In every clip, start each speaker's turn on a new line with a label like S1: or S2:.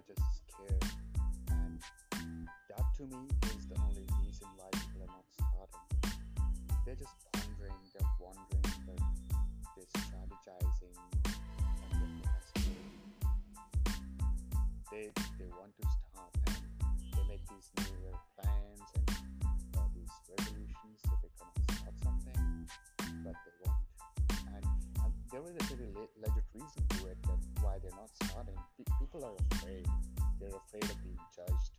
S1: scared. And that to me is the only reason why people are not starting. They're just pondering, they're wondering, they're, they're strategizing, and they're. They, they want to start and they make these New Year plans and uh, these resolutions they're going to start something, but they won't. And, and there is a very le- legit reason to it that why they're not starting. Pe- people are afraid. They're afraid of being judged.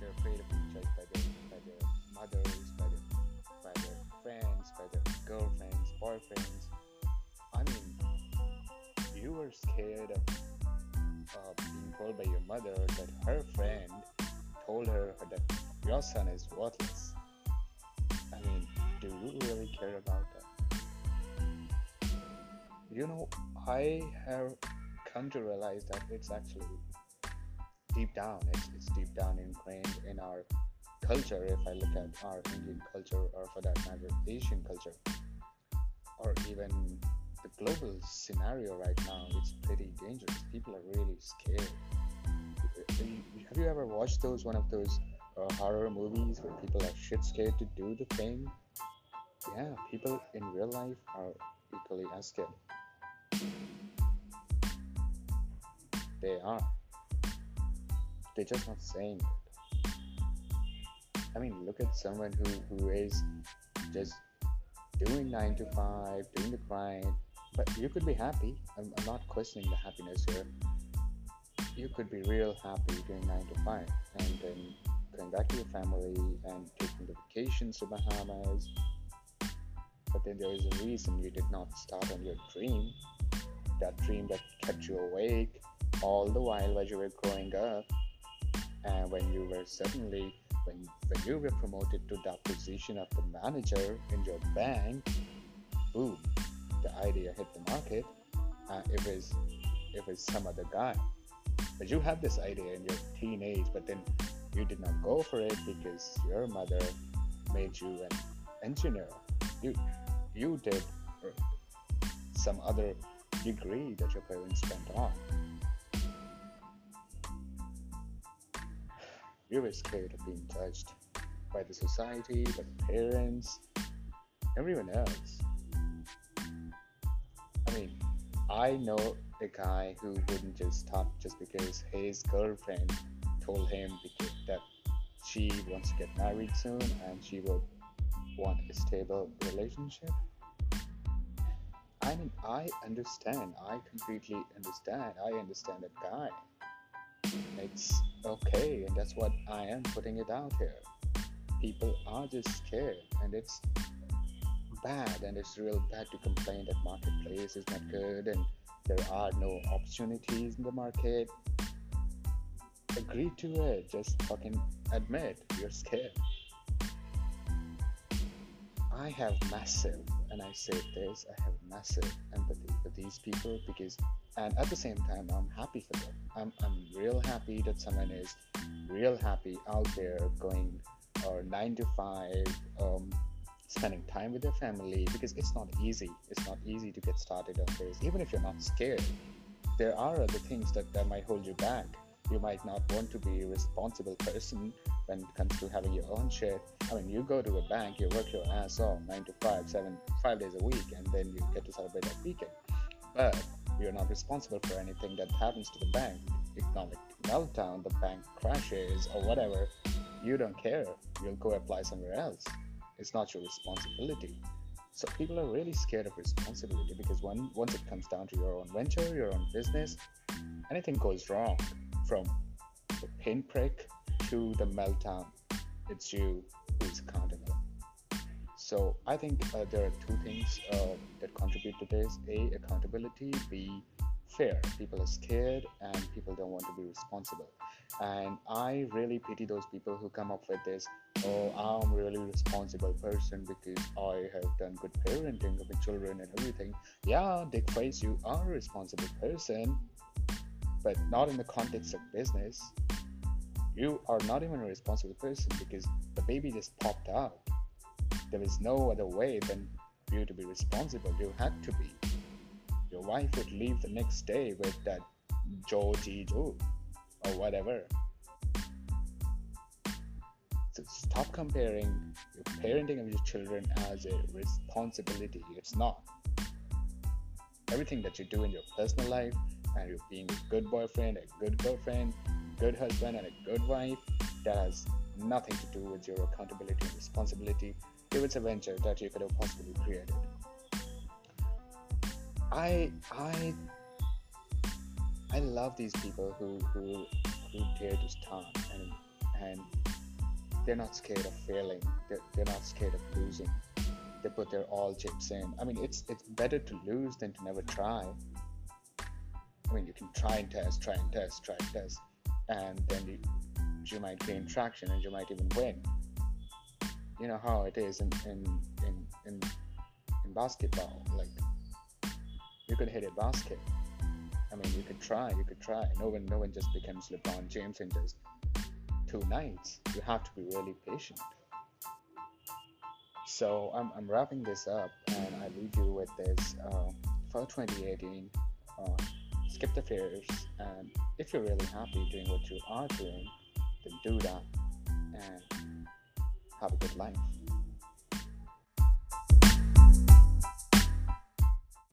S1: They're afraid of being judged by their by their mothers, by their by their friends, by their girlfriends, boyfriends. I mean, you were scared of uh, being told by your mother that her friend told her that your son is worthless. I mean, do you really care about that? You know, I have come to realize that it's actually deep down, it's, it's deep down ingrained in our culture. If I look at our Indian culture, or for that matter, Asian culture, or even the global scenario right now, it's pretty dangerous. People are really scared. Have you ever watched those one of those uh, horror movies where people are shit scared to do the thing? Yeah, people in real life are equally as scared. They are. They're just not saying it. I mean, look at someone who, who is just doing 9 to 5, doing the grind, but you could be happy. I'm, I'm not questioning the happiness here. You could be real happy doing 9 to 5 and then going back to your family and taking the vacations to Bahamas. But then there is a reason you did not start on your dream. That dream that kept you awake all the while while you were growing up. And when you were suddenly, when, when you were promoted to that position of the manager in your bank, boom, the idea hit the market. Uh, it was it was some other guy. But you had this idea in your teenage, but then you did not go for it because your mother made you an engineer. You you did some other degree that your parents spent on. You were scared of being judged by the society, by the parents, everyone else. I mean, I know a guy who wouldn't just stop just because his girlfriend told him that she wants to get married soon and she would want a stable relationship. I mean, I understand. I completely understand. I understand that guy. It's okay, and that's what I am putting it out here. People are just scared, and it's bad, and it's real bad to complain that marketplace is not good and there are no opportunities in the market. Agree to it. Just fucking admit you're scared. I have massive, and I say this, I have massive empathy these people because, and at the same time, I'm happy for them. I'm, I'm real happy that someone is real happy out there going or nine to five, um, spending time with their family because it's not easy. It's not easy to get started on this, even if you're not scared. There are other things that, that might hold you back. You might not want to be a responsible person when it comes to having your own shit. I mean, you go to a bank, you work your ass off nine to five, seven, five days a week, and then you get to celebrate that weekend. But you're not responsible for anything that happens to the bank. Economic meltdown, the bank crashes, or whatever. You don't care. You'll go apply somewhere else. It's not your responsibility. So people are really scared of responsibility because when, once it comes down to your own venture, your own business, anything goes wrong from the pinprick to the meltdown, it's you who's accountable. So I think uh, there are two things uh, that contribute to this: a, accountability; b, fear. People are scared and people don't want to be responsible. And I really pity those people who come up with this. Oh, I'm a really responsible person because I have done good parenting of the children and everything. Yeah, dick face, you are a responsible person, but not in the context of business. You are not even a responsible person because the baby just popped out. There is no other way than you to be responsible. You had to be. Your wife would leave the next day with that Joe G. Joe or whatever. So stop comparing your parenting of your children as a responsibility. It's not. Everything that you do in your personal life and you're being a good boyfriend, a good girlfriend, good husband, and a good wife, that has nothing to do with your accountability and responsibility if it's a venture that you could have possibly created. I I I love these people who who who dare to start and and they're not scared of failing. They're, they're not scared of losing. They put their all chips in. I mean, it's it's better to lose than to never try. I mean, you can try and test, try and test, try and test, and then you you might gain traction and you might even win. You know how it is in in in in, in basketball. Like you could hit a basket. I mean, you could try, you could try. No one, no one just becomes LeBron James in just two nights. You have to be really patient. So I'm, I'm wrapping this up, and I leave you with this uh, for 2018. Uh, skip the fears, and if you're really happy doing what you are doing, then do that and have a good life.